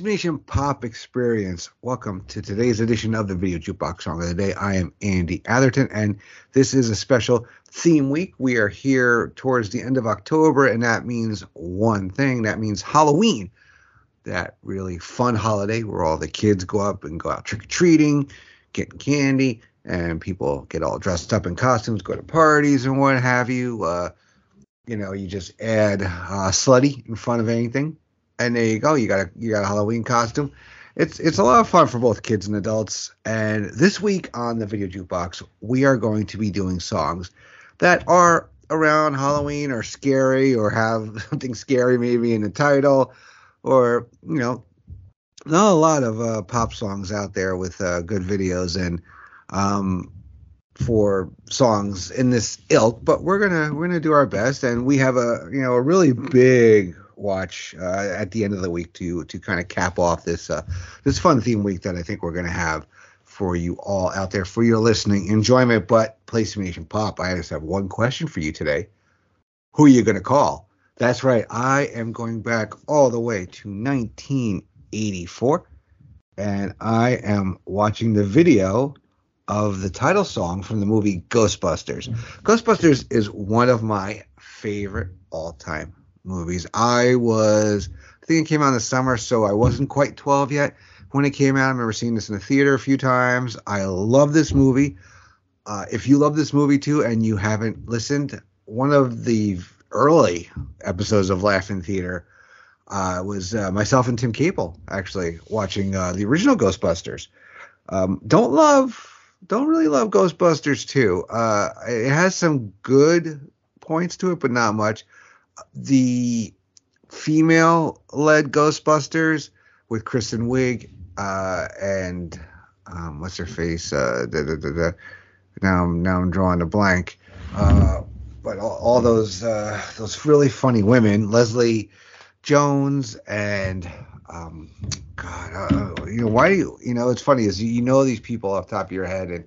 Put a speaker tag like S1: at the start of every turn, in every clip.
S1: Place Nation Pop Experience. Welcome to today's edition of the Video Jukebox Song of the Day. I am Andy Atherton, and this is a special theme week. We are here towards the end of October, and that means one thing that means Halloween that really fun holiday where all the kids go up and go out trick or treating, getting candy, and people get all dressed up in costumes, go to parties and what have you. Uh, you know, you just add uh, slutty in front of anything, and there you go. You got a you got a Halloween costume. It's it's a lot of fun for both kids and adults. And this week on the Video Jukebox, we are going to be doing songs that are around Halloween or scary or have something scary maybe in the title or you know, not a lot of uh, pop songs out there with uh, good videos and um, for songs in this ilk. But we're gonna we're gonna do our best, and we have a you know a really big watch uh, at the end of the week to to kind of cap off this uh, this fun theme week that I think we're gonna have for you all out there for your listening enjoyment. But PlayStation Pop, I just have one question for you today. Who are you gonna call? That's right. I am going back all the way to 1984, and I am watching the video of the title song from the movie Ghostbusters. Ghostbusters is one of my favorite all-time movies. I was, I think it came out in the summer, so I wasn't quite 12 yet when it came out. I remember seeing this in the theater a few times. I love this movie. Uh, if you love this movie too and you haven't listened, one of the early episodes of Laughing Theater uh, was uh, myself and Tim Capel actually watching uh, the original Ghostbusters. Um, don't love, don't really love Ghostbusters 2. Uh, it has some good points to it, but not much. The female-led Ghostbusters with Kristen Wiig uh, and um, what's her face? Uh, da, da, da, now, I'm, now I'm drawing a blank but all, all those uh, those really funny women, Leslie Jones and um, God, uh, you know why you you know it's funny is you, you know these people off the top of your head and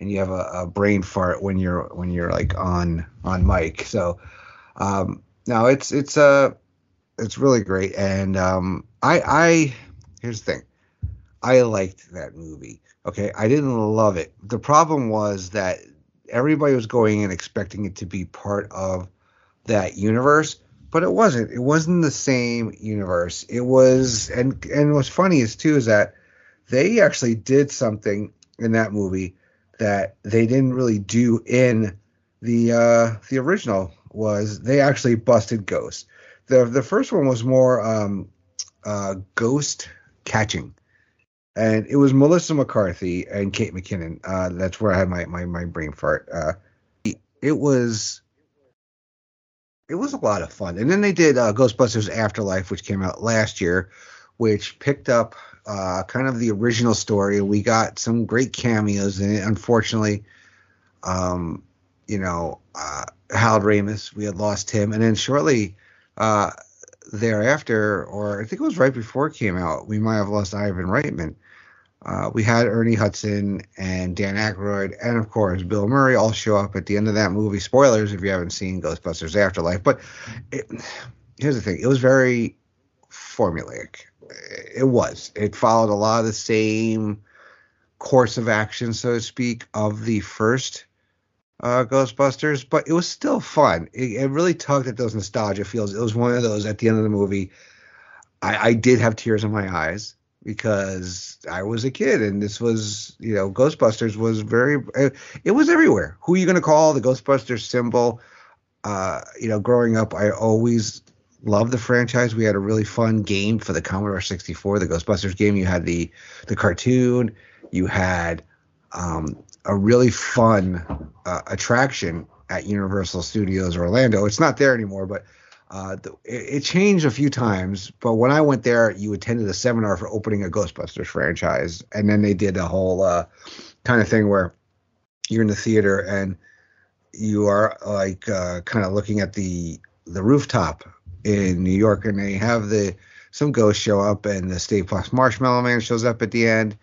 S1: and you have a, a brain fart when you're when you're like on on mic. So um, no, it's it's uh it's really great and um, I I here's the thing. I liked that movie. Okay, I didn't love it. The problem was that everybody was going in expecting it to be part of that universe, but it wasn't. It wasn't the same universe. It was, and and what's funny is too is that they actually did something in that movie that they didn't really do in the uh, the original. Was they actually busted ghosts? the The first one was more um, uh, ghost catching and it was Melissa McCarthy and Kate McKinnon. Uh, that's where I had my my, my brain fart. Uh, it was it was a lot of fun. And then they did uh, Ghostbusters Afterlife, which came out last year, which picked up uh, kind of the original story. We got some great cameos it. Unfortunately, um, you know, uh, Harold we had lost him, and then shortly uh, thereafter, or I think it was right before it came out, we might have lost Ivan Reitman. Uh, we had Ernie Hudson and Dan Aykroyd, and of course Bill Murray all show up at the end of that movie. Spoilers if you haven't seen Ghostbusters Afterlife, but it, here's the thing: it was very formulaic. It was. It followed a lot of the same course of action, so to speak, of the first uh, Ghostbusters, but it was still fun. It, it, really tugged at those nostalgia feels. It was one of those at the end of the movie. I, I did have tears in my eyes because I was a kid and this was, you know, Ghostbusters was very, it was everywhere. Who are you going to call the Ghostbusters symbol? Uh, you know, growing up, I always loved the franchise. We had a really fun game for the Commodore 64, the Ghostbusters game. You had the the cartoon, you had um, a really fun uh, attraction at Universal Studios Orlando. It's not there anymore, but Uh, the, it, it, changed a few times, but when I went there, you attended a seminar for opening a Ghostbusters franchise, and then they did a whole uh, kind of thing where you're in the theater and you are like uh, kind of looking at the the rooftop in New York, and they have the some ghosts show up, and the Stay Puft Marshmallow Man shows up at the end,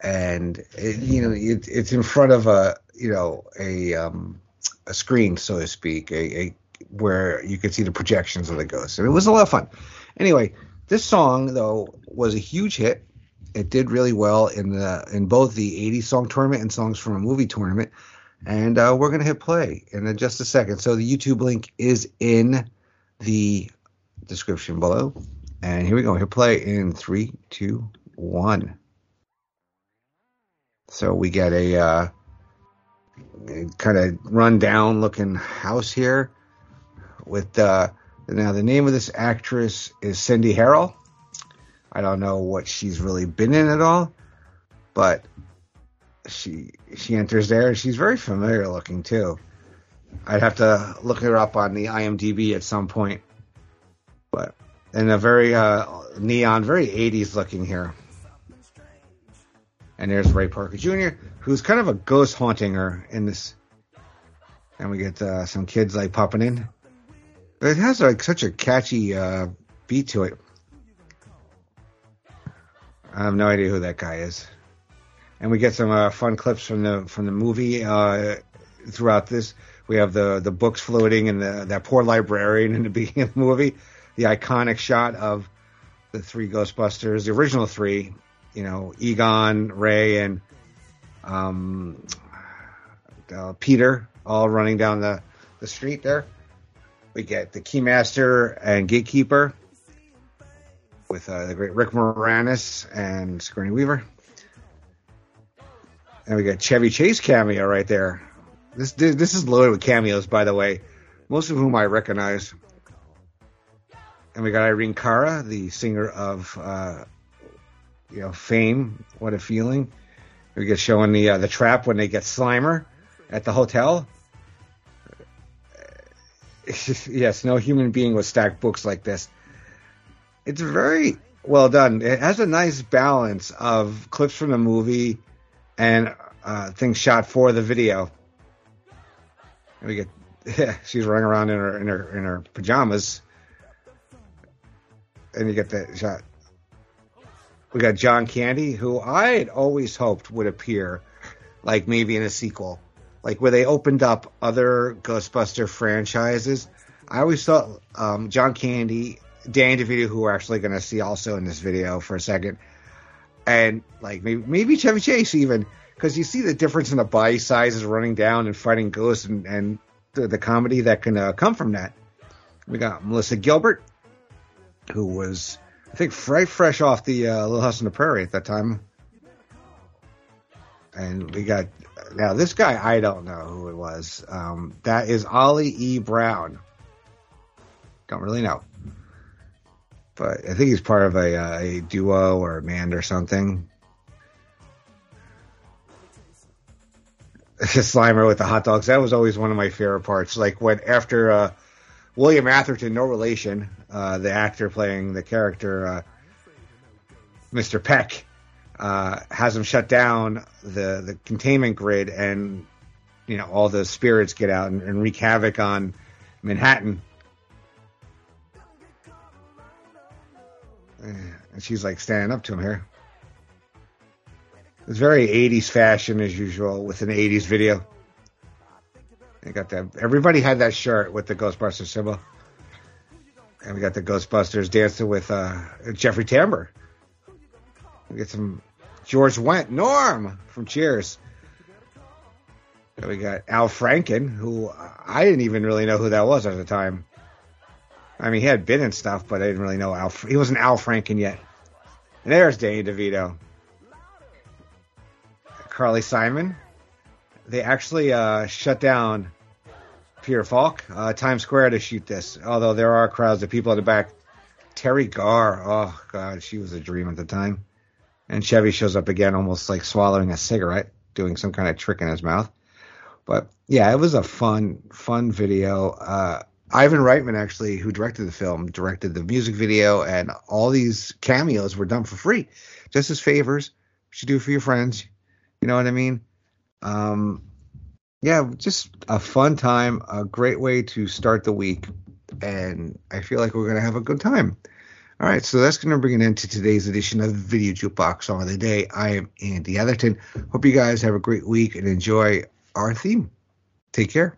S1: and it, you know it, it's in front of a you know a um, a screen, so to speak, a, a where you could see the projections of the ghosts, and it was a lot of fun. Anyway, this song though was a huge hit. It did really well in the in both the 80s song tournament and songs from a movie tournament. And uh, we're gonna hit play in just a second. So the YouTube link is in the description below. And here we go. Hit play in three, two, one. So we get a uh, kind of run down looking house here with uh, now the name of this actress is Cindy Harrell. I don't know what she's really been in at all, but she she enters there and she's very familiar looking too. I'd have to look her up on the IMDb at some point, but in a very uh, neon, very 80s looking here. And there's Ray Parker Jr., who's kind of a ghost haunting her in this. And we get uh, some kids like popping in. It has like such a catchy uh, beat to it. I have no idea who that guy is. And we get some uh, fun clips from the from the movie uh, throughout this. We have the the books floating and the that poor librarian in the beginning of the movie. The iconic shot of the three Ghostbusters, the original three, you know, Egon, Ray, and um, uh, Peter, all running down the, the street there. We get the Keymaster and Gatekeeper with uh, the great Rick Moranis and Sigourney Weaver. And we got Chevy Chase cameo right there. This this is loaded with cameos, by the way, most of whom I recognize. And we got Irene Cara, the singer of uh, you know Fame. What a feeling! We get showing the uh, the trap when they get Slimer at the hotel. yes, no human being would stack books like this. It's very well done. It has a nice balance of clips from the movie and uh, things shot for the video. And we get yeah, she's running around in her in her in her pajamas, and you get that shot. We got John Candy, who I had always hoped would appear, like maybe in a sequel, like where they opened up other Ghostbuster franchises. I always thought um, John Candy, Dan DeVito, who we're actually going to see also in this video for a second, and like maybe maybe Chevy Chase even because you see the difference in the body sizes running down and fighting ghosts and, and the, the comedy that can uh, come from that. We got Melissa Gilbert, who was I think right fresh off the uh, Little House on the Prairie at that time, and we got now this guy I don't know who it was. Um, that is Ollie E. Brown. Don't really know but I think he's part of a, uh, a duo or a band or something. Slimer with the hot dogs. That was always one of my favorite parts. Like when after uh, William Atherton, no relation, uh, the actor playing the character, uh, Mr. Peck, uh, has him shut down the the containment grid, and you know all the spirits get out and, and wreak havoc on Manhattan. And she's like standing up to him here. It's very 80s fashion as usual with an 80s video. They got that. Everybody had that shirt with the Ghostbusters symbol. And we got the Ghostbusters dancing with uh, Jeffrey Tambor. We get some George Wendt, Norm from Cheers. And we got Al Franken, who I didn't even really know who that was at the time. I mean, he had been in stuff, but I didn't really know Al. He wasn't Al Franken yet. And there's Danny DeVito. Carly Simon. They actually uh, shut down Peter Falk, uh, Times Square to shoot this. Although there are crowds of people in the back. Teri Garr. Oh God, she was a dream at the time. And Chevy shows up again, almost like swallowing a cigarette, doing some kind of trick in his mouth. But yeah, it was a fun, fun video. Uh, Ivan Reitman, actually, who directed the film, directed the music video, and all these cameos were done for free, just as favors. You should do for your friends. You know what I mean? Um, yeah, just a fun time, a great way to start the week, and I feel like we're gonna have a good time. All right, so that's going to bring an end to today's edition of Video Jukebox Song of the Day. I am Andy Atherton. Hope you guys have a great week and enjoy our theme. Take care.